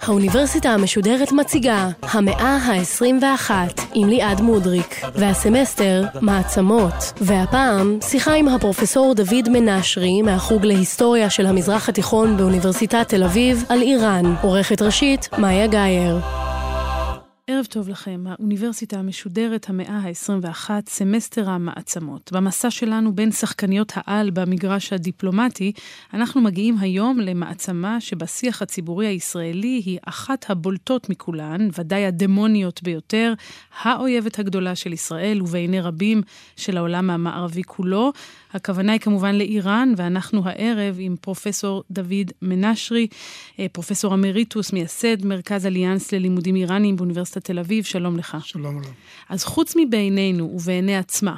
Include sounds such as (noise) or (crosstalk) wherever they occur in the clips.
האוניברסיטה המשודרת מציגה המאה ה-21 עם ליעד מודריק והסמסטר מעצמות. והפעם שיחה עם הפרופסור דוד מנשרי מהחוג להיסטוריה של המזרח התיכון באוניברסיטת תל אביב על איראן. עורכת ראשית מאיה גאייר ערב טוב לכם, האוניברסיטה המשודרת המאה ה-21, סמסטר המעצמות. במסע שלנו בין שחקניות העל במגרש הדיפלומטי, אנחנו מגיעים היום למעצמה שבשיח הציבורי הישראלי היא אחת הבולטות מכולן, ודאי הדמוניות ביותר, האויבת הגדולה של ישראל ובעיני רבים של העולם המערבי כולו. הכוונה היא כמובן לאיראן, ואנחנו הערב עם פרופסור דוד מנשרי, אה, פרופסור אמריטוס, מייסד מרכז אליאנס ללימודים איראניים באוניברסיטת תל אביב, שלום לך. שלום לך. אז חוץ מבינינו ובעיני עצמה,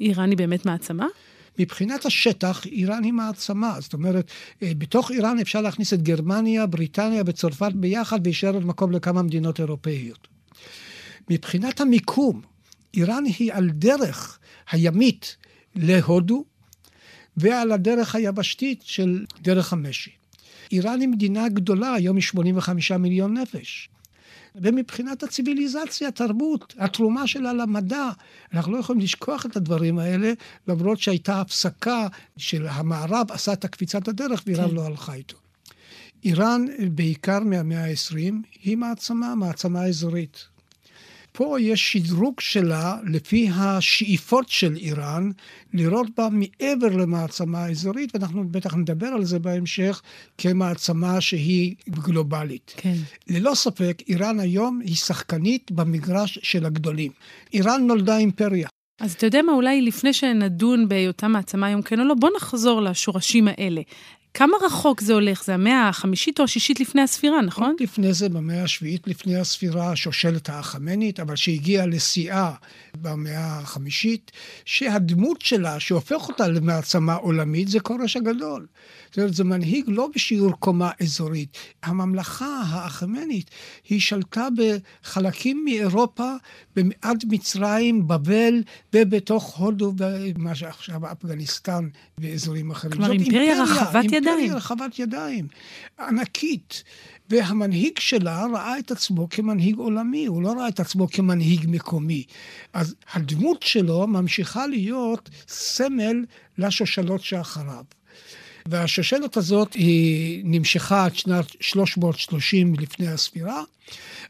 איראן היא באמת מעצמה? מבחינת השטח, איראן היא מעצמה. זאת אומרת, אה, בתוך איראן אפשר להכניס את גרמניה, בריטניה וצרפת ביחד, ויישאר עוד מקום לכמה מדינות אירופאיות. מבחינת המיקום, איראן היא על דרך הימית להודו, ועל הדרך היבשתית של דרך המשי. איראן היא מדינה גדולה, היום היא 85 מיליון נפש. ומבחינת הציוויליזציה, התרבות, התרומה שלה למדע, אנחנו לא יכולים לשכוח את הדברים האלה, למרות שהייתה הפסקה של המערב עשה את הקפיצת הדרך ואיראן כן. לא הלכה איתו. איראן, בעיקר מהמאה ה-20, היא מעצמה, מעצמה אזורית. פה יש שדרוג שלה לפי השאיפות של איראן, לראות בה מעבר למעצמה אזורית, ואנחנו בטח נדבר על זה בהמשך, כמעצמה שהיא גלובלית. כן. ללא ספק, איראן היום היא שחקנית במגרש של הגדולים. איראן נולדה אימפריה. אז אתה יודע מה, אולי לפני שנדון בהיותה מעצמה היום כן או לא, בוא נחזור לשורשים האלה. כמה רחוק זה הולך? זה המאה החמישית או השישית לפני הספירה, נכון? לפני זה, במאה השביעית לפני הספירה, השושלת האחמנית, אבל שהגיעה לשיאה במאה החמישית, שהדמות שלה, שהופך אותה למעצמה עולמית, זה כורש הגדול. זאת אומרת, זה מנהיג לא בשיעור קומה אזורית. הממלכה האחמנית, היא שלטה בחלקים מאירופה, עד מצרים, בבל, ובתוך הודו, ומה שעכשיו אפגניסטן ואזורים אחרים. כלומר, אימפריה רחבת ידיים. אימפריה רחבת ידיים, ענקית. והמנהיג שלה ראה את עצמו כמנהיג עולמי, הוא לא ראה את עצמו כמנהיג מקומי. אז הדמות שלו ממשיכה להיות סמל לשושלות שאחריו. והשושלת הזאת היא נמשכה עד שנת 330 לפני הספירה,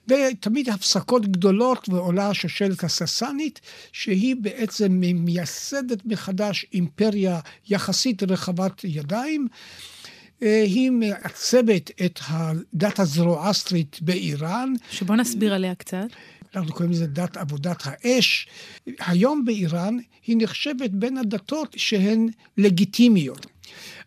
ותמיד הפסקות גדולות ועולה השושלת הססנית, שהיא בעצם מייסדת מחדש אימפריה יחסית רחבת ידיים. אה, היא מעצבת את הדת הזרואסטרית באיראן. שבוא נסביר עליה קצת. אנחנו קוראים לזה דת עבודת האש. היום באיראן היא נחשבת בין הדתות שהן לגיטימיות.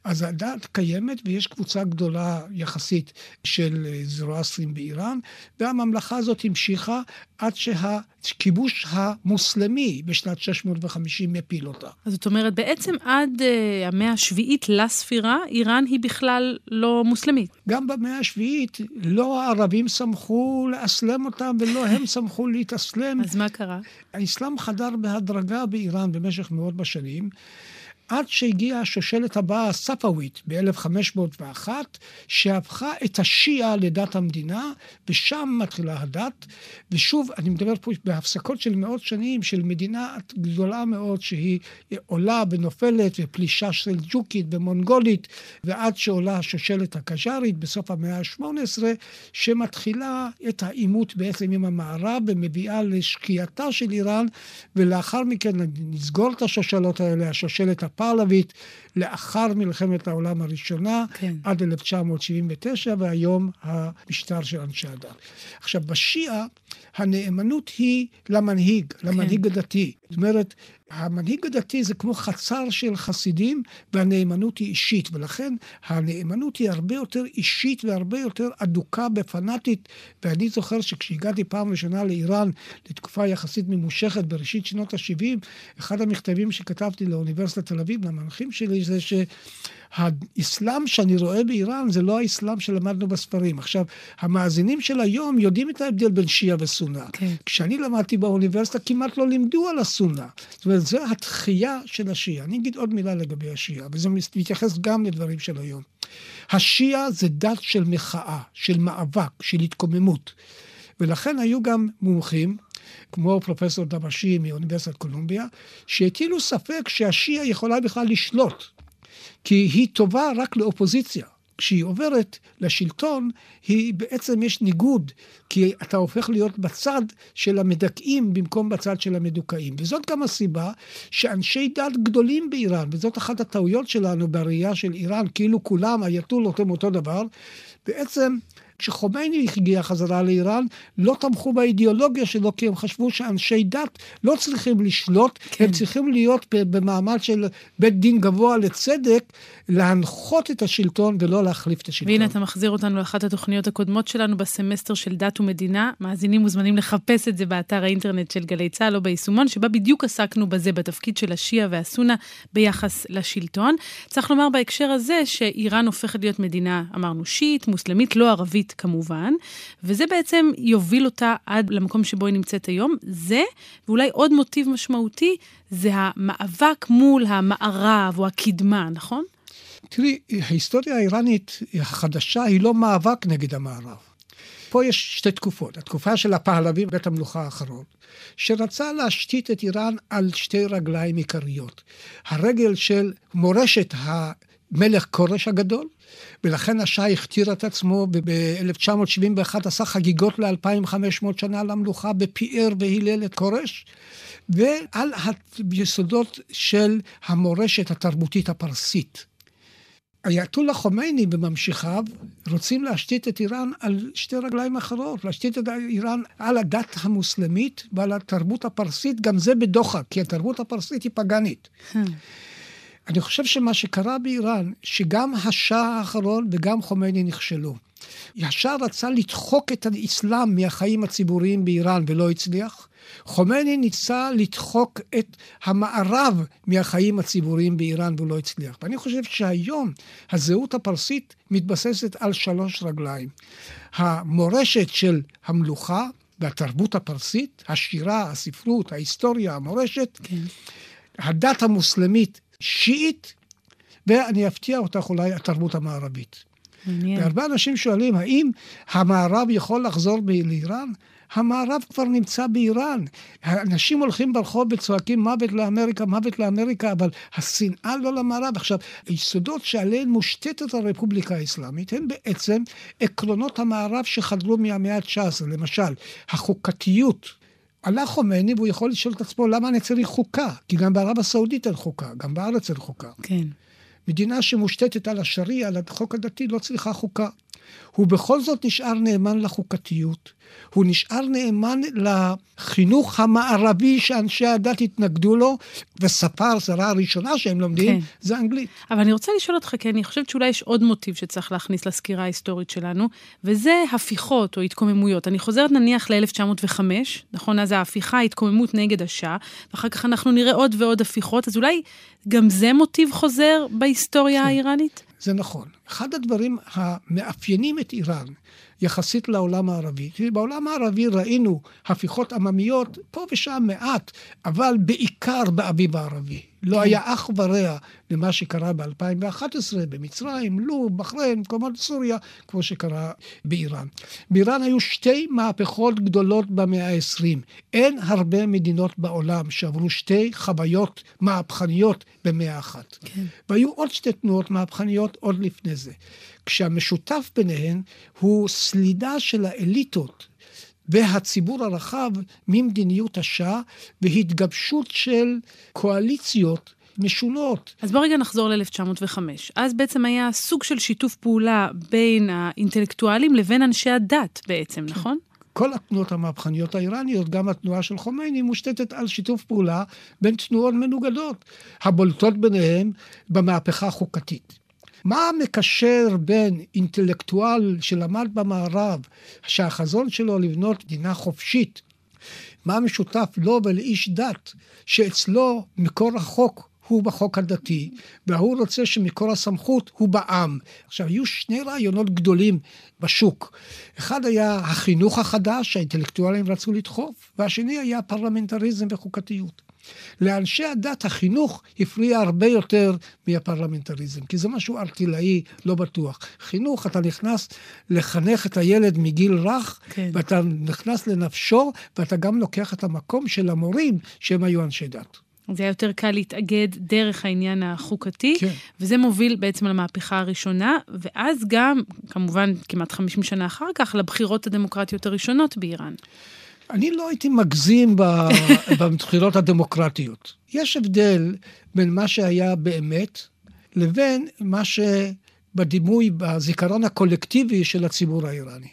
אז הדת קיימת ויש קבוצה גדולה יחסית של זרואסטרים באיראן, והממלכה הזאת המשיכה עד שהכיבוש המוסלמי בשנת 650 מפיל אותה. אז זאת אומרת, בעצם עד uh, המאה השביעית לספירה, איראן היא בכלל לא מוסלמית. גם במאה השביעית לא הערבים שמחו לאסלם אותם ולא הם שמחו להתאסלם. אז מה קרה? האסלאם חדר בהדרגה באיראן במשך מאות בשנים. עד שהגיעה השושלת הבאה, הספאווית, ב-1501, שהפכה את השיעה לדת המדינה, ושם מתחילה הדת. ושוב, אני מדבר פה בהפסקות של מאות שנים, של מדינה גדולה מאוד, שהיא עולה ונופלת, ופלישה סלג'וקית ומונגולית, ועד שעולה השושלת הקז'ארית בסוף המאה ה-18, שמתחילה את העימות בעצם עם המערב, ומביאה לשקיעתה של איראן, ולאחר מכן נסגור את השושלות האלה, השושלת Pavlovic לאחר מלחמת העולם הראשונה, כן. עד 1979, והיום המשטר של אנשי הדת. עכשיו, בשיעה הנאמנות היא למנהיג, למנהיג כן. הדתי. זאת אומרת, המנהיג הדתי זה כמו חצר של חסידים, והנאמנות היא אישית, ולכן הנאמנות היא הרבה יותר אישית והרבה יותר אדוקה בפנאטית. ואני זוכר שכשהגעתי פעם ראשונה לאיראן, לתקופה יחסית ממושכת בראשית שנות ה-70, אחד המכתבים שכתבתי לאוניברסיטת תל אביב, למנחים שלי, זה ש... האסלאם שאני רואה באיראן זה לא האסלאם שלמדנו בספרים. עכשיו, המאזינים של היום יודעים את ההבדל בין שיעה וסונה. כן. כשאני למדתי באוניברסיטה כמעט לא לימדו על הסונה. זאת אומרת, זו התחייה של השיעה. אני אגיד עוד מילה לגבי השיעה, וזה מתייחס גם לדברים של היום. השיעה זה דת של מחאה, של מאבק, של התקוממות. ולכן היו גם מומחים, כמו פרופסור דבשי מאוניברסיטת קולומביה, שהטילו ספק שהשיעה יכולה בכלל לשלוט כי היא טובה רק לאופוזיציה. כשהיא עוברת לשלטון, היא בעצם יש ניגוד, כי אתה הופך להיות בצד של המדכאים במקום בצד של המדוכאים. וזאת גם הסיבה שאנשי דת גדולים באיראן, וזאת אחת הטעויות שלנו בראייה של איראן, כאילו כולם אייתולות הם אותו דבר, בעצם כשחומייני הגיע חזרה לאיראן, לא תמכו באידיאולוגיה שלו, כי הם חשבו שאנשי דת לא צריכים לשלוט, כן. הם צריכים להיות במעמד של בית דין גבוה לצדק, להנחות את השלטון ולא להחליף את השלטון. והנה אתה מחזיר אותנו לאחת התוכניות הקודמות שלנו בסמסטר של דת ומדינה. מאזינים מוזמנים לחפש את זה באתר האינטרנט של גלי צה"ל או ביישומון, שבה בדיוק עסקנו בזה, בתפקיד של השיעה והסונה ביחס לשלטון. צריך לומר בהקשר הזה שאיראן הופכת להיות מדינה, אמרנו, שיעית, מוסלמית, לא ערבית כמובן, וזה בעצם יוביל אותה עד למקום שבו היא נמצאת היום. זה, ואולי עוד מוטיב משמעותי, זה המאבק מול המערב או הקדמה, נכון? תראי, ההיסטוריה האיראנית החדשה היא לא מאבק נגד המערב. פה יש שתי תקופות. התקופה של הפעלבי, בית המלוכה האחרון, שרצה להשתית את איראן על שתי רגליים עיקריות. הרגל של מורשת המלך כורש הגדול, ולכן השאה הכתיר את עצמו ב-1971, עשה חגיגות ל-2500 שנה למלוכה, ופיאר והילל את כורש, ועל היסודות של המורשת התרבותית הפרסית. אייתולה חומייני וממשיכיו רוצים להשתית את איראן על שתי רגליים אחרות, להשתית את איראן על הדת המוסלמית ועל התרבות הפרסית, גם זה בדוחק, כי התרבות הפרסית היא פגאנית. אני חושב שמה שקרה באיראן, שגם השאה האחרון וגם חומייני נכשלו. ישר רצה לדחוק את האסלאם מהחיים הציבוריים באיראן ולא הצליח. חומייני ניסה לדחוק את המערב מהחיים הציבוריים באיראן ולא הצליח. ואני חושב שהיום הזהות הפרסית מתבססת על שלוש רגליים. המורשת של המלוכה והתרבות הפרסית, השירה, הספרות, ההיסטוריה, המורשת, כן. הדת המוסלמית שיעית, ואני אפתיע אותך אולי, התרבות המערבית. מעניין. והרבה אנשים שואלים, האם המערב יכול לחזור לאיראן? המערב כבר נמצא באיראן. אנשים הולכים ברחוב וצועקים מוות לאמריקה, מוות לאמריקה, אבל השנאה לא למערב. עכשיו, היסודות שעליהן מושתתת הרפובליקה האסלאמית הם בעצם עקרונות המערב שחדרו מהמאה ה-19. למשל, החוקתיות. עלה חומני והוא יכול לשאול את עצמו למה אני צריך חוקה, כי גם בערב הסעודית אין חוקה, גם בארץ אין חוקה. כן. מדינה שמושתתת על השריעה, על החוק הדתי, לא צריכה חוקה. הוא בכל זאת נשאר נאמן לחוקתיות, הוא נשאר נאמן לחינוך המערבי שאנשי הדת התנגדו לו, ושפה הזרה הראשונה שהם לומדים כן. זה אנגלית. אבל אני רוצה לשאול אותך, כי אני חושבת שאולי יש עוד מוטיב שצריך להכניס לסקירה ההיסטורית שלנו, וזה הפיכות או התקוממויות. אני חוזרת נניח ל-1905, נכון? אז ההפיכה, ההתקוממות נגד השאה, ואחר כך אנחנו נראה עוד ועוד הפיכות, אז אולי גם זה מוטיב חוזר בהיסטוריה כן. האיראנית? זה נכון. אחד הדברים המאפיינים את איראן יחסית לעולם הערבי, כי בעולם הערבי ראינו הפיכות עממיות פה ושם מעט, אבל בעיקר באביב הערבי. לא. היה אח ורע למה שקרה ב-2011 במצרים, לוב, בחריין, מקומות סוריה, כמו שקרה באיראן. באיראן היו שתי מהפכות גדולות במאה ה-20. אין הרבה מדינות בעולם שעברו שתי חוויות מהפכניות במאה אחת. כן. והיו עוד שתי תנועות מהפכניות עוד לפני זה. כשהמשותף ביניהן הוא סלידה של האליטות והציבור הרחב ממדיניות השעה והתגבשות של קואליציות משונות. אז בוא רגע נחזור ל-1905. אז בעצם היה סוג של שיתוף פעולה בין האינטלקטואלים לבין אנשי הדת בעצם, כן. נכון? כל התנועות המהפכניות האיראניות, גם התנועה של חומייני, מושתתת על שיתוף פעולה בין תנועות מנוגדות, הבולטות ביניהן במהפכה החוקתית. מה מקשר בין אינטלקטואל שלמד במערב, שהחזון שלו לבנות מדינה חופשית, מה משותף לו ולאיש דת, שאצלו מקור החוק הוא בחוק הדתי, וההוא רוצה שמקור הסמכות הוא בעם. עכשיו, היו שני רעיונות גדולים בשוק. אחד היה החינוך החדש שהאינטלקטואלים רצו לדחוף, והשני היה פרלמנטריזם וחוקתיות. לאנשי הדת החינוך הפריע הרבה יותר מהפרלמנטריזם, כי זה משהו ארטילאי, לא בטוח. חינוך, אתה נכנס לחנך את הילד מגיל רך, כן. ואתה נכנס לנפשו, ואתה גם לוקח את המקום של המורים שהם היו אנשי דת. זה היה יותר קל להתאגד דרך העניין החוקתי, כן. וזה מוביל בעצם למהפכה הראשונה, ואז גם, כמובן, כמעט 50 שנה אחר כך, לבחירות הדמוקרטיות הראשונות באיראן. אני לא הייתי מגזים (laughs) בבחירות הדמוקרטיות. יש הבדל בין מה שהיה באמת לבין מה שבדימוי, בזיכרון הקולקטיבי של הציבור האיראני.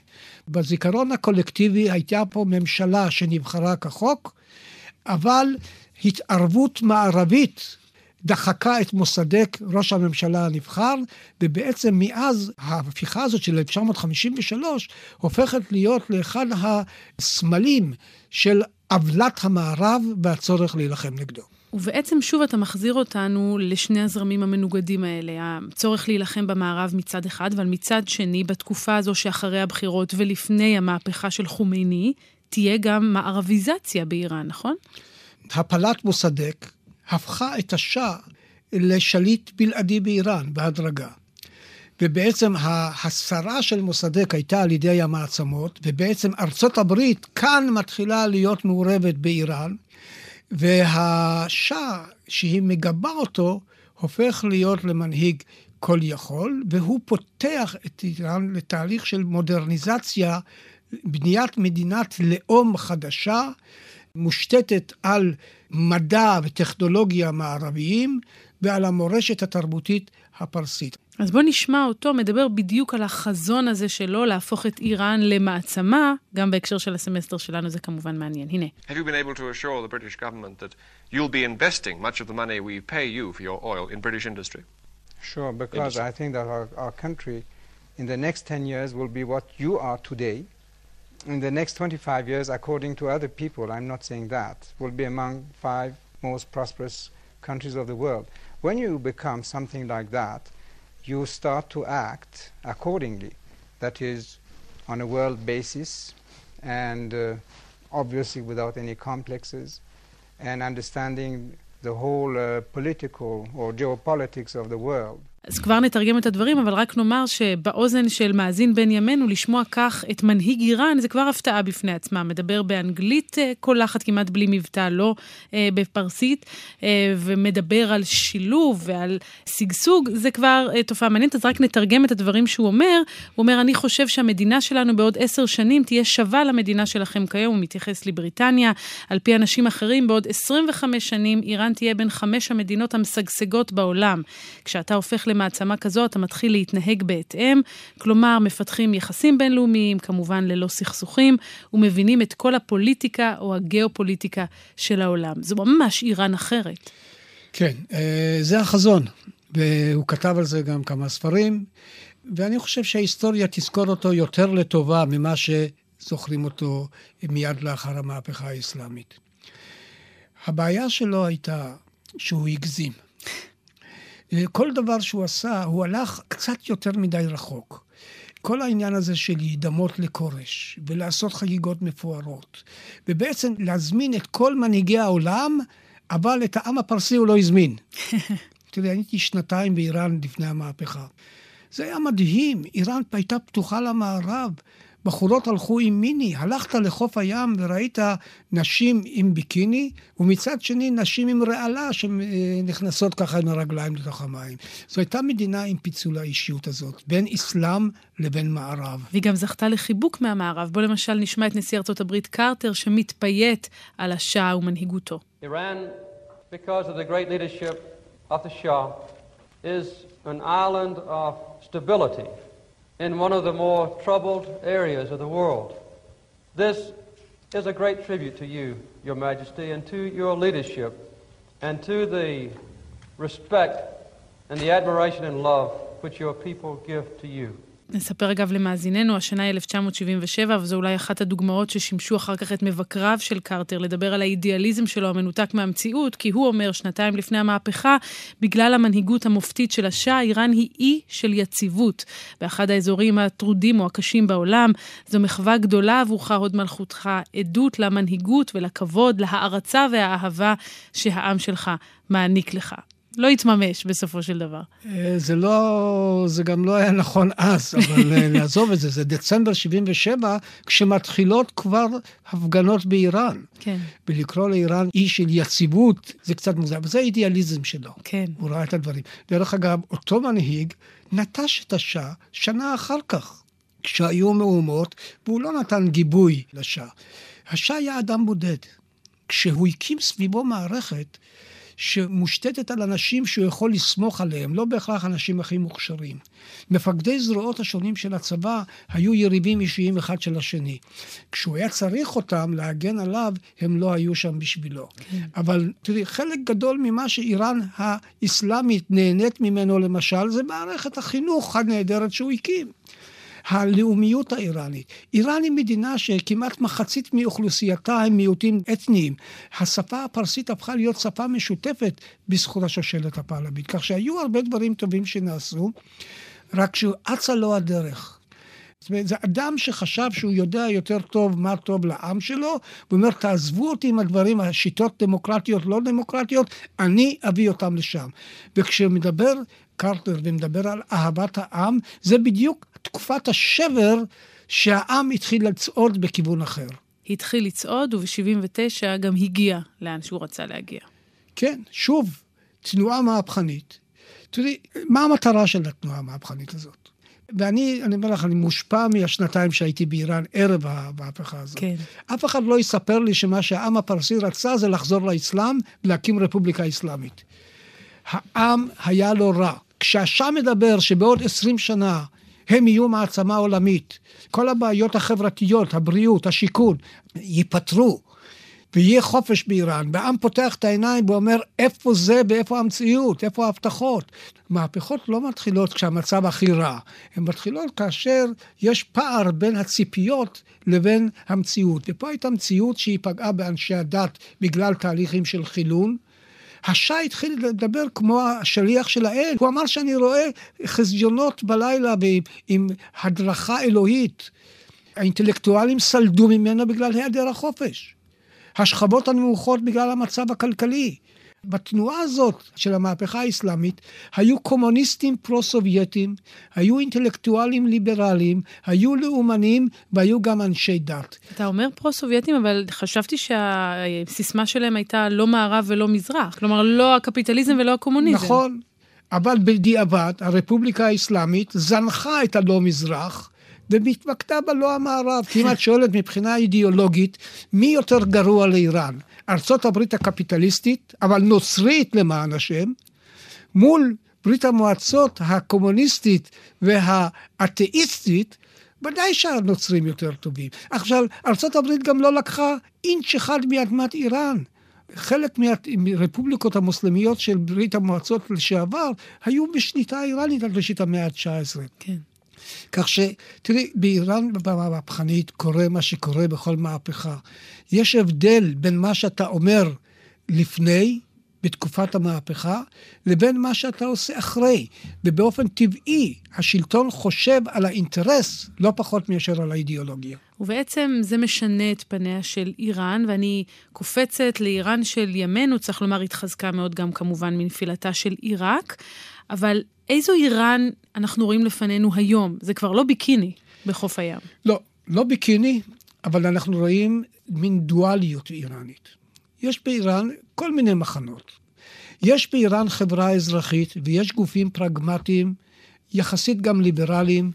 בזיכרון הקולקטיבי הייתה פה ממשלה שנבחרה כחוק, אבל התערבות מערבית דחקה את מוסדק, ראש הממשלה הנבחר, ובעצם מאז ההפיכה הזאת של 1953 הופכת להיות לאחד הסמלים של עוולת המערב והצורך להילחם נגדו. ובעצם שוב אתה מחזיר אותנו לשני הזרמים המנוגדים האלה, הצורך להילחם במערב מצד אחד, אבל מצד שני, בתקופה הזו שאחרי הבחירות ולפני המהפכה של חומייני, תהיה גם מערביזציה באיראן, נכון? הפלת מוסדק הפכה את השאה לשליט בלעדי באיראן בהדרגה. ובעצם ההסרה של מוסדק הייתה על ידי המעצמות, ובעצם ארצות הברית כאן מתחילה להיות מעורבת באיראן, והשאה שהיא מגבה אותו, הופך להיות למנהיג כל יכול, והוא פותח את איראן לתהליך של מודרניזציה, בניית מדינת לאום חדשה, מושתתת על מדע וטכנולוגיה מערביים ועל המורשת התרבותית הפרסית. אז בוא נשמע אותו מדבר בדיוק על החזון הזה שלו להפוך את איראן למעצמה, גם בהקשר של הסמסטר שלנו זה כמובן מעניין. הנה. Have you been able to assure the British government that you'll be investing much of the money we pay you for your oil in British industry? Sure, because industry. I think that our, our country in the next 10 years will be what you are today. In the next 25 years, according to other people, I'm not saying that, will be among five most prosperous countries of the world. When you become something like that, you start to act accordingly. That is, on a world basis, and uh, obviously without any complexes, and understanding the whole uh, political or geopolitics of the world. אז כבר נתרגם את הדברים, אבל רק נאמר שבאוזן של מאזין בן ימינו, לשמוע כך את מנהיג איראן, זה כבר הפתעה בפני עצמה. מדבר באנגלית אה, קולחת כמעט בלי מבטא, לא אה, בפרסית, אה, ומדבר על שילוב ועל שגשוג, זה כבר אה, תופעה מעניינת, אז רק נתרגם את הדברים שהוא אומר. הוא אומר, אני חושב שהמדינה שלנו בעוד עשר שנים תהיה שווה למדינה שלכם כיום, הוא מתייחס לבריטניה. על פי אנשים אחרים, בעוד 25 שנים איראן תהיה בין חמש המדינות המשגשגות בעולם. כשאתה הופך למעצמה כזו, אתה מתחיל להתנהג בהתאם, כלומר, מפתחים יחסים בינלאומיים, כמובן ללא סכסוכים, ומבינים את כל הפוליטיקה או הגיאופוליטיקה של העולם. זו ממש איראן אחרת. כן, אה, זה החזון, והוא כתב על זה גם כמה ספרים, ואני חושב שההיסטוריה תזכור אותו יותר לטובה ממה שזוכרים אותו מיד לאחר המהפכה האסלאמית. הבעיה שלו הייתה שהוא הגזים. כל דבר שהוא עשה, הוא הלך קצת יותר מדי רחוק. כל העניין הזה של להידמות לכורש, ולעשות חגיגות מפוארות, ובעצם להזמין את כל מנהיגי העולם, אבל את העם הפרסי הוא לא הזמין. (laughs) תראי, אני הייתי שנתיים באיראן לפני המהפכה. זה היה מדהים, איראן הייתה פתוחה למערב. בחורות הלכו עם מיני, הלכת לחוף הים וראית נשים עם ביקיני, ומצד שני נשים עם רעלה שנכנסות ככה עם הרגליים לתוך המים. זו הייתה מדינה עם פיצול האישיות הזאת, בין אסלאם לבין מערב. והיא גם זכתה לחיבוק מהמערב. בוא למשל נשמע את נשיא ארצות הברית קרטר, שמתפייט על השאה ומנהיגותו. Iran, because of the great leadership of the Shah, is an island of stability. In one of the more troubled areas of the world. This is a great tribute to you, Your Majesty, and to your leadership, and to the respect and the admiration and love which your people give to you. נספר אגב למאזיננו, השנה היא 1977, וזו אולי אחת הדוגמאות ששימשו אחר כך את מבקריו של קרטר לדבר על האידיאליזם שלו המנותק מהמציאות, כי הוא אומר שנתיים לפני המהפכה, בגלל המנהיגות המופתית של השאה, איראן היא אי של יציבות. באחד האזורים הטרודים או הקשים בעולם, זו מחווה גדולה עבורך, הוד מלכותך, עדות למנהיגות ולכבוד, להערצה והאהבה שהעם שלך מעניק לך. לא התממש בסופו של דבר. אה, זה לא, זה גם לא היה נכון אז, אבל אה, (laughs) נעזוב את זה, זה דצמבר 77, כשמתחילות כבר הפגנות באיראן. כן. ולקרוא לאיראן אי של יציבות, זה קצת מוזר, וזה האידיאליזם שלו. כן. הוא ראה את הדברים. דרך אגב, אותו מנהיג נטש את השאה שנה אחר כך, כשהיו מהומות, והוא לא נתן גיבוי לשאה. השאה היה אדם בודד. כשהוא הקים סביבו מערכת, שמושתתת על אנשים שהוא יכול לסמוך עליהם, לא בהכרח אנשים הכי מוכשרים. מפקדי זרועות השונים של הצבא היו יריבים אישיים אחד של השני. כשהוא היה צריך אותם להגן עליו, הם לא היו שם בשבילו. כן. אבל תראי, חלק גדול ממה שאיראן האסלאמית נהנית ממנו למשל, זה מערכת החינוך הנהדרת שהוא הקים. הלאומיות האיראנית. איראן היא מדינה שכמעט מחצית מאוכלוסייתה הם מיעוטים אתניים. השפה הפרסית הפכה להיות שפה משותפת בזכות השושלת הפעלמית. כך שהיו הרבה דברים טובים שנעשו, רק שאצה לו הדרך. זאת אומרת, זה אדם שחשב שהוא יודע יותר טוב מה טוב לעם שלו, הוא אומר, תעזבו אותי עם הדברים, השיטות דמוקרטיות, לא דמוקרטיות, אני אביא אותם לשם. וכשמדבר קרטר ומדבר על אהבת העם, זה בדיוק תקופת השבר שהעם התחיל לצעוד בכיוון אחר. התחיל לצעוד, וב-79' גם הגיע לאן שהוא רצה להגיע. כן, שוב, תנועה מהפכנית. תראי, מה המטרה של התנועה המהפכנית הזאת? ואני, אני אומר לך, אני מושפע מהשנתיים שהייתי באיראן ערב המהפכה הזאת. כן. אף אחד לא יספר לי שמה שהעם הפרסי רצה זה לחזור לאסלאם ולהקים רפובליקה אסלאמית. העם היה לו רע. כשהשם מדבר שבעוד עשרים שנה הם יהיו מעצמה עולמית, כל הבעיות החברתיות, הבריאות, השיכון, ייפתרו. ויהיה חופש באיראן, והעם פותח את העיניים ואומר, איפה זה ואיפה המציאות, איפה ההבטחות. מהפכות לא מתחילות כשהמצב הכי רע, הן מתחילות כאשר יש פער בין הציפיות לבין המציאות. ופה הייתה מציאות שהיא פגעה באנשי הדת בגלל תהליכים של חילון. השי התחיל לדבר כמו השליח של האל. הוא אמר שאני רואה חזיונות בלילה עם הדרכה אלוהית. האינטלקטואלים סלדו ממנו בגלל היעדר החופש. השכבות הנמוכות בגלל המצב הכלכלי. בתנועה הזאת של המהפכה האסלאמית היו קומוניסטים פרו-סובייטים, היו אינטלקטואלים ליברליים, היו לאומנים והיו גם אנשי דת. אתה אומר פרו-סובייטים, אבל חשבתי שהסיסמה שלהם הייתה לא מערב ולא מזרח. כלומר, לא הקפיטליזם ולא הקומוניזם. נכון, אבל בדיעבד הרפובליקה האסלאמית זנחה את הלא מזרח. ומתמקדה בלא המערב. כי אם את שואלת מבחינה אידיאולוגית, מי יותר גרוע לאיראן? ארצות הברית הקפיטליסטית, אבל נוצרית למען השם, מול ברית המועצות הקומוניסטית והאתאיסטית, ודאי שהנוצרים יותר טובים. עכשיו, הברית גם לא לקחה אינץ' אחד מאדמת איראן. חלק מהרפובליקות המוסלמיות של ברית המועצות לשעבר היו בשליטה איראנית עד ראשית המאה ה-19. כן. כך שתראי, באיראן המהפכנית קורה מה שקורה בכל מהפכה. יש הבדל בין מה שאתה אומר לפני, בתקופת המהפכה, לבין מה שאתה עושה אחרי. ובאופן טבעי, השלטון חושב על האינטרס לא פחות מאשר על האידיאולוגיה. ובעצם זה משנה את פניה של איראן, ואני קופצת לאיראן של ימינו, צריך לומר, התחזקה מאוד גם כמובן מנפילתה של עיראק, אבל איזו איראן אנחנו רואים לפנינו היום? זה כבר לא ביקיני בחוף הים. לא, לא ביקיני, אבל אנחנו רואים מין דואליות איראנית. יש באיראן כל מיני מחנות. יש באיראן חברה אזרחית ויש גופים פרגמטיים, יחסית גם ליברליים.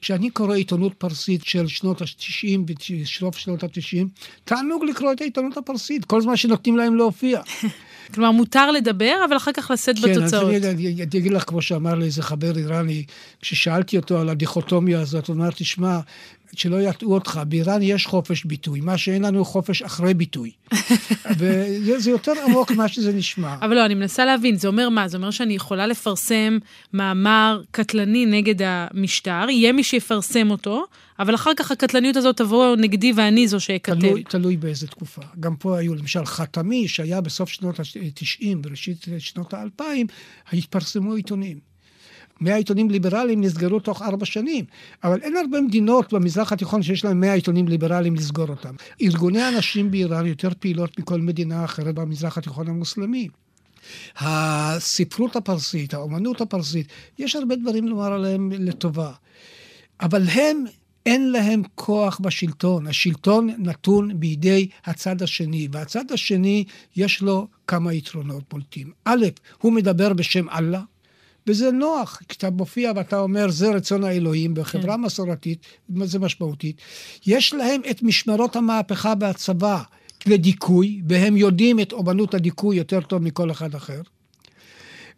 כשאני קורא עיתונות פרסית של שנות ה-90 וסוף שנות ה-90, תענוג לקרוא את העיתונות הפרסית, כל זמן שנותנים להם להופיע. (laughs) כלומר, מותר לדבר, אבל אחר כך לשאת כן, בתוצאות. כן, אז אני אגיד לך, כמו שאמר לי איזה חבר איראני, כששאלתי אותו על הדיכוטומיה הזאת, הוא אמר, תשמע, שלא יטעו אותך, באיראן יש חופש ביטוי, מה שאין לנו חופש אחרי ביטוי. (laughs) וזה יותר עמוק ממה שזה נשמע. אבל לא, אני מנסה להבין, זה אומר מה? זה אומר שאני יכולה לפרסם מאמר קטלני נגד המשטר, יהיה מי שיפרסם אותו, אבל אחר כך הקטלניות הזאת תבוא נגדי ואני זו שאכתב. תלוי, תלוי באיזה תקופה. גם פה היו למשל חתמי, שהיה בסוף שנות ה-90, בראשית שנות ה-2000, התפרסמו עיתונים. 100 עיתונים ליברליים נסגרו תוך ארבע שנים. אבל אין הרבה מדינות במזרח התיכון שיש להם 100 עיתונים ליברליים לסגור אותם. ארגוני הנשים באיראן יותר פעילות מכל מדינה אחרת במזרח התיכון המוסלמי. הספרות הפרסית, האומנות הפרסית, יש הרבה דברים לומר עליהם לטובה. אבל הם, אין להם כוח בשלטון. השלטון נתון בידי הצד השני, והצד השני יש לו כמה יתרונות בולטים. א', הוא מדבר בשם אללה, וזה נוח, כשאתה מופיע ואתה אומר, זה רצון האלוהים, בחברה כן. מסורתית, זה משמעותית. יש להם את משמרות המהפכה והצבא לדיכוי, והם יודעים את אומנות הדיכוי יותר טוב מכל אחד אחר.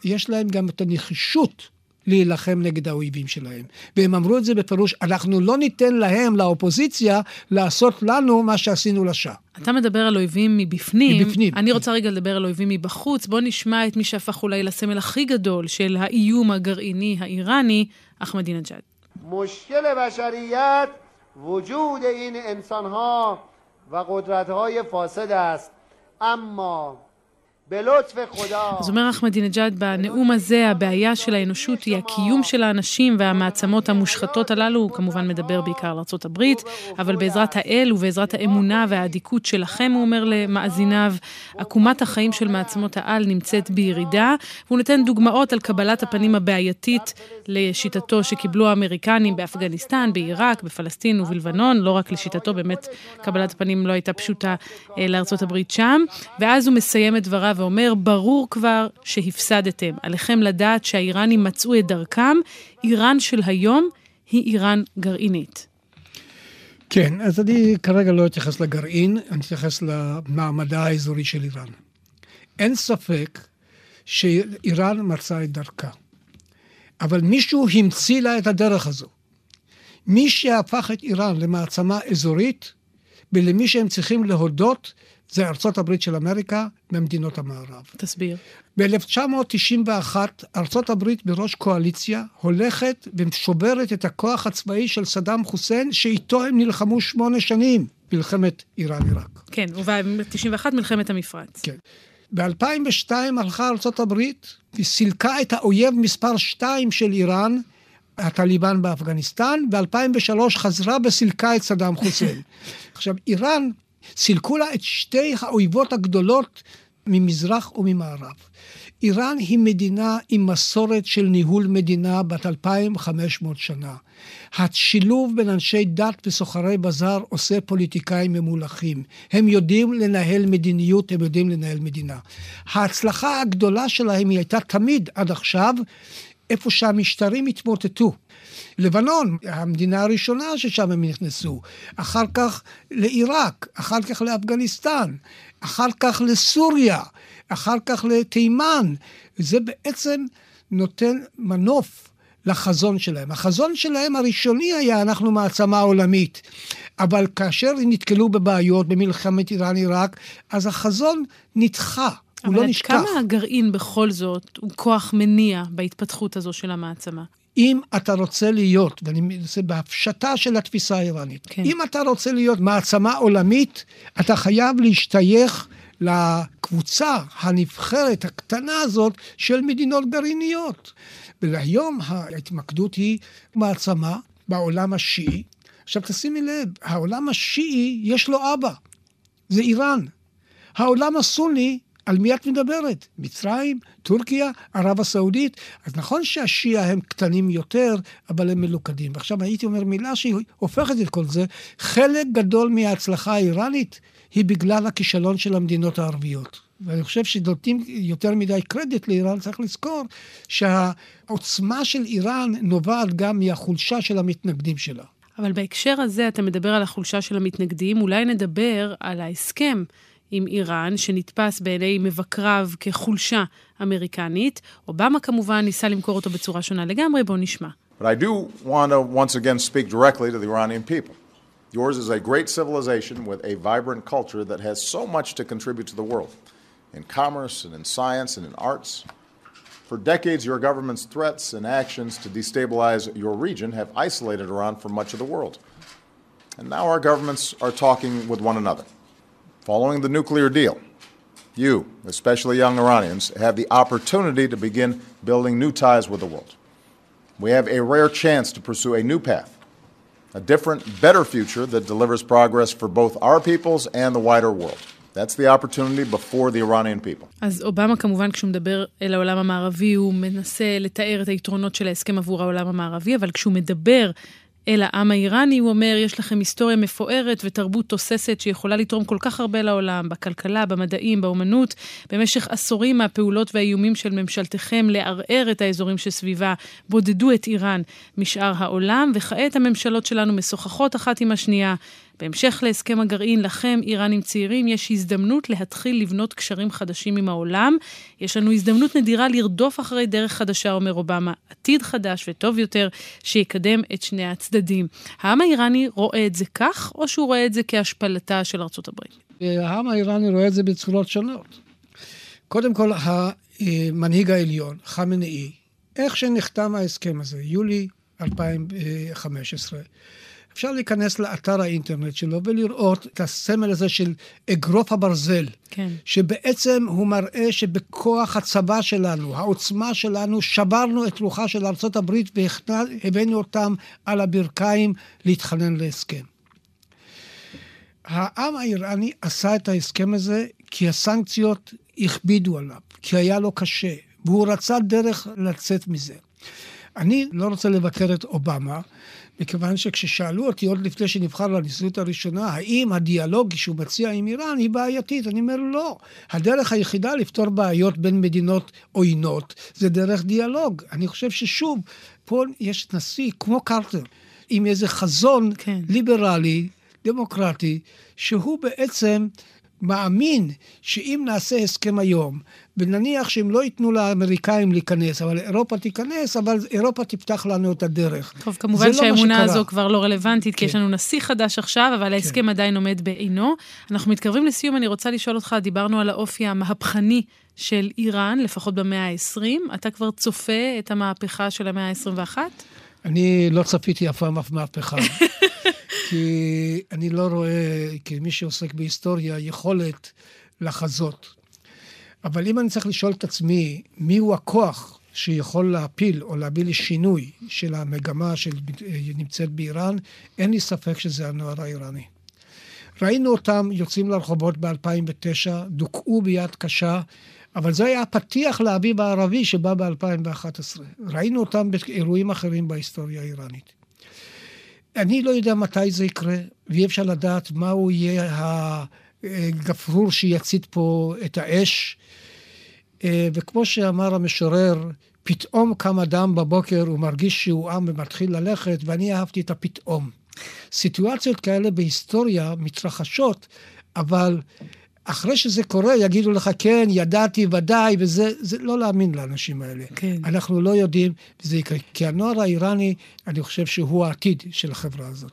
יש להם גם את הנחישות להילחם נגד האויבים שלהם. והם אמרו את זה בפירוש, אנחנו לא ניתן להם, לאופוזיציה, לעשות לנו מה שעשינו לשעה. אתה מדבר על אויבים מבפנים. מבפנים. אני רוצה רגע לדבר על אויבים מבחוץ. בוא נשמע את מי שהפך אולי לסמל הכי גדול של האיום הגרעיני האיראני, אחמדינג'אד. مشکل بشریت وجود این انسانها و قدرتهای فاسد است اما אז אומר אחמדינג'אד בנאום הזה, הבעיה של האנושות היא הקיום של האנשים והמעצמות המושחתות הללו, הוא כמובן מדבר בעיקר על ארה"ב, אבל בעזרת האל ובעזרת האמונה והאדיקות שלכם, הוא אומר למאזיניו, עקומת החיים של מעצמות העל נמצאת בירידה, והוא נותן דוגמאות על קבלת הפנים הבעייתית לשיטתו שקיבלו האמריקנים באפגניסטן, בעיראק, בפלסטין ובלבנון, לא רק לשיטתו, באמת קבלת הפנים לא הייתה פשוטה אה, לארה"ב שם, ואז הוא מסיים את דבריו ואומר, ברור כבר שהפסדתם. עליכם לדעת שהאיראנים מצאו את דרכם. איראן של היום היא איראן גרעינית. כן, אז אני כרגע לא אתייחס לגרעין, אני אתייחס למעמדה האזורי של איראן. אין ספק שאיראן מצאה את דרכה. אבל מישהו המציא לה את הדרך הזו. מי שהפך את איראן למעצמה אזורית, ולמי שהם צריכים להודות, זה ארצות הברית של אמריקה ממדינות המערב. תסביר. ב-1991 ארצות הברית בראש קואליציה הולכת ושוברת את הכוח הצבאי של סדאם חוסיין, שאיתו הם נלחמו שמונה שנים, מלחמת איראן-עיראק. כן, וב-91 מלחמת המפרץ. כן. ב-2002 הלכה ארצות הברית וסילקה את האויב מספר 2 של איראן, הטליבן באפגניסטן, ב-2003 חזרה וסילקה את סדאם חוסיין. (laughs) עכשיו, איראן סילקו לה את שתי האויבות הגדולות ממזרח וממערב. איראן היא מדינה עם מסורת של ניהול מדינה בת 2,500 שנה. השילוב בין אנשי דת וסוחרי בזאר עושה פוליטיקאים ממולחים. הם יודעים לנהל מדיניות, הם יודעים לנהל מדינה. ההצלחה הגדולה שלהם היא הייתה תמיד, עד עכשיו, איפה שהמשטרים התמוטטו. לבנון, המדינה הראשונה ששם הם נכנסו, אחר כך לעיראק, אחר כך לאפגניסטן, אחר כך לסוריה, אחר כך לתימן. זה בעצם נותן מנוף לחזון שלהם. החזון שלהם הראשוני היה, אנחנו מעצמה עולמית. אבל כאשר נתקלו בבעיות במלחמת איראן-עיראק, אז החזון נדחה. הוא לא נשכח. אבל כמה הגרעין בכל זאת הוא כוח מניע בהתפתחות הזו של המעצמה? אם אתה רוצה להיות, ואני מנסה בהפשטה של התפיסה האיראנית, כן. אם אתה רוצה להיות מעצמה עולמית, אתה חייב להשתייך לקבוצה הנבחרת הקטנה הזאת של מדינות גרעיניות. והיום ההתמקדות היא מעצמה בעולם השיעי. עכשיו תשימי לב, העולם השיעי יש לו אבא, זה איראן. העולם הסוני על מי את מדברת? מצרים, טורקיה, ערב הסעודית? אז נכון שהשיעה הם קטנים יותר, אבל הם מלוכדים. ועכשיו הייתי אומר מילה שהיא הופכת את כל זה, חלק גדול מההצלחה האיראנית היא בגלל הכישלון של המדינות הערביות. ואני חושב שנותנים יותר מדי קרדיט לאיראן, צריך לזכור שהעוצמה של איראן נובעת גם מהחולשה של המתנגדים שלה. אבל בהקשר הזה אתה מדבר על החולשה של המתנגדים, אולי נדבר על ההסכם עם איראן, שנתפס בעיני מבקריו כחולשה אמריקנית. אובמה כמובן ניסה למכור אותו בצורה שונה לגמרי, בואו נשמע. But I do want to once again speak directly to the Iranian people. Yours is a great civilization with a vibrant culture that has so much to contribute to the world in commerce and in science and in arts. For decades, your government's threats and actions to destabilize your region have isolated Iran from much of the world. And now our governments are talking with one another. Following the nuclear deal, you, especially young Iranians, have the opportunity to begin building new ties with the world. We have a rare chance to pursue a new path a different, better future that delivers progress for both our peoples and the wider world. That's the opportunity before the Iranian people. אז אובמה כמובן כשהוא מדבר אל העולם המערבי הוא מנסה לתאר את היתרונות של ההסכם עבור העולם המערבי, אבל כשהוא מדבר אל העם האיראני, הוא אומר, יש לכם היסטוריה מפוארת ותרבות תוססת שיכולה לתרום כל כך הרבה לעולם, בכלכלה, במדעים, באומנות. במשך עשורים מהפעולות והאיומים של ממשלתכם לערער את האזורים שסביבה, בודדו את איראן משאר העולם, וכעת הממשלות שלנו משוחחות אחת עם השנייה. בהמשך להסכם הגרעין, לכם, איראנים צעירים, יש הזדמנות להתחיל לבנות קשרים חדשים עם העולם. יש לנו הזדמנות נדירה לרדוף אחרי דרך חדשה, אומר אובמה, עתיד חדש וטוב יותר, שיקדם את שני הצדדים. העם האיראני רואה את זה כך, או שהוא רואה את זה כהשפלתה של ארצות הברית? העם האיראני רואה את זה בצורות שונות. קודם כל, המנהיג העליון, חמינאי, איך שנחתם ההסכם הזה, יולי 2015, אפשר להיכנס לאתר האינטרנט שלו ולראות את הסמל הזה של אגרוף הברזל. כן. שבעצם הוא מראה שבכוח הצבא שלנו, העוצמה שלנו, שברנו את רוחה של ארה"ב והבאנו אותם על הברכיים להתחנן להסכם. העם האיראני עשה את ההסכם הזה כי הסנקציות הכבידו עליו, כי היה לו קשה, והוא רצה דרך לצאת מזה. אני לא רוצה לבקר את אובמה, מכיוון שכששאלו אותי עוד לפני שנבחר לנשיאות הראשונה, האם הדיאלוג שהוא מציע עם איראן היא בעייתית? אני אומר לא. הדרך היחידה לפתור בעיות בין מדינות עוינות זה דרך דיאלוג. אני חושב ששוב, פה יש נשיא כמו קרטר, עם איזה חזון כן. ליברלי, דמוקרטי, שהוא בעצם מאמין שאם נעשה הסכם היום, ונניח שהם לא ייתנו לאמריקאים להיכנס, אבל אירופה תיכנס, אבל אירופה תפתח לנו את הדרך. טוב, כמובן לא שהאמונה הזו כבר לא רלוונטית, כן. כי יש לנו נשיא חדש עכשיו, אבל כן. ההסכם עדיין עומד בעינו. אנחנו מתקרבים לסיום, אני רוצה לשאול אותך, דיברנו על האופי המהפכני של איראן, לפחות במאה ה-20. אתה כבר צופה את המהפכה של המאה ה-21? אני לא צפיתי אף פעם אף מהפכה. (laughs) כי אני לא רואה, כמי שעוסק בהיסטוריה, יכולת לחזות. אבל אם אני צריך לשאול את עצמי, מיהו הכוח שיכול להפיל או להביא לשינוי של המגמה שנמצאת באיראן, אין לי ספק שזה הנוער האיראני. ראינו אותם יוצאים לרחובות ב-2009, דוכאו ביד קשה, אבל זה היה הפתיח לאביב הערבי שבא ב-2011. ראינו אותם באירועים אחרים בהיסטוריה האיראנית. אני לא יודע מתי זה יקרה, ואי אפשר לדעת מהו יהיה הגפרור שיצית פה את האש. אה, וכמו שאמר המשורר, פתאום קם אדם בבוקר, הוא מרגיש שהוא עם ומתחיל ללכת, ואני אהבתי את הפתאום. סיטואציות כאלה בהיסטוריה מתרחשות, אבל אחרי שזה קורה, יגידו לך, כן, ידעתי, ודאי, וזה זה לא להאמין לאנשים האלה. כן. אנחנו לא יודעים, וזה יקרה. כי הנוער האיראני, אני חושב שהוא העתיד של החברה הזאת.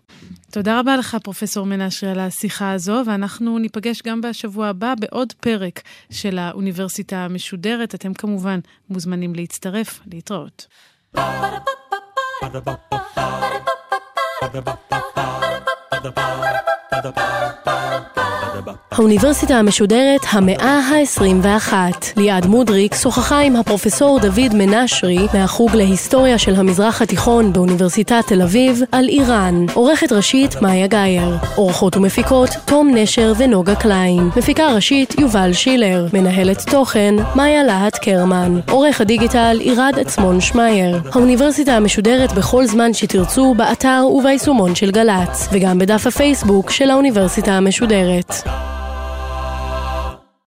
תודה רבה לך, פרופסור מנשרי, על השיחה הזו, ואנחנו ניפגש גם בשבוע הבא בעוד פרק של האוניברסיטה המשודרת. אתם כמובן מוזמנים להצטרף, להתראות. Ba-da-ba-ba-ba האוניברסיטה המשודרת המאה ה-21. ליעד מודריק שוחחה עם הפרופסור דוד מנשרי מהחוג להיסטוריה של המזרח התיכון באוניברסיטת תל אביב על איראן. עורכת ראשית מאיה גאייר. עורכות ומפיקות תום נשר ונוגה קליין. מפיקה ראשית יובל שילר. מנהלת תוכן מאיה להט קרמן. עורך הדיגיטל עירד עצמון שמייר. האוניברסיטה המשודרת בכל זמן שתרצו באתר וביישומון של גל"צ וגם בדף הפייסבוק של האוניברסיטה המשודרת. Stop.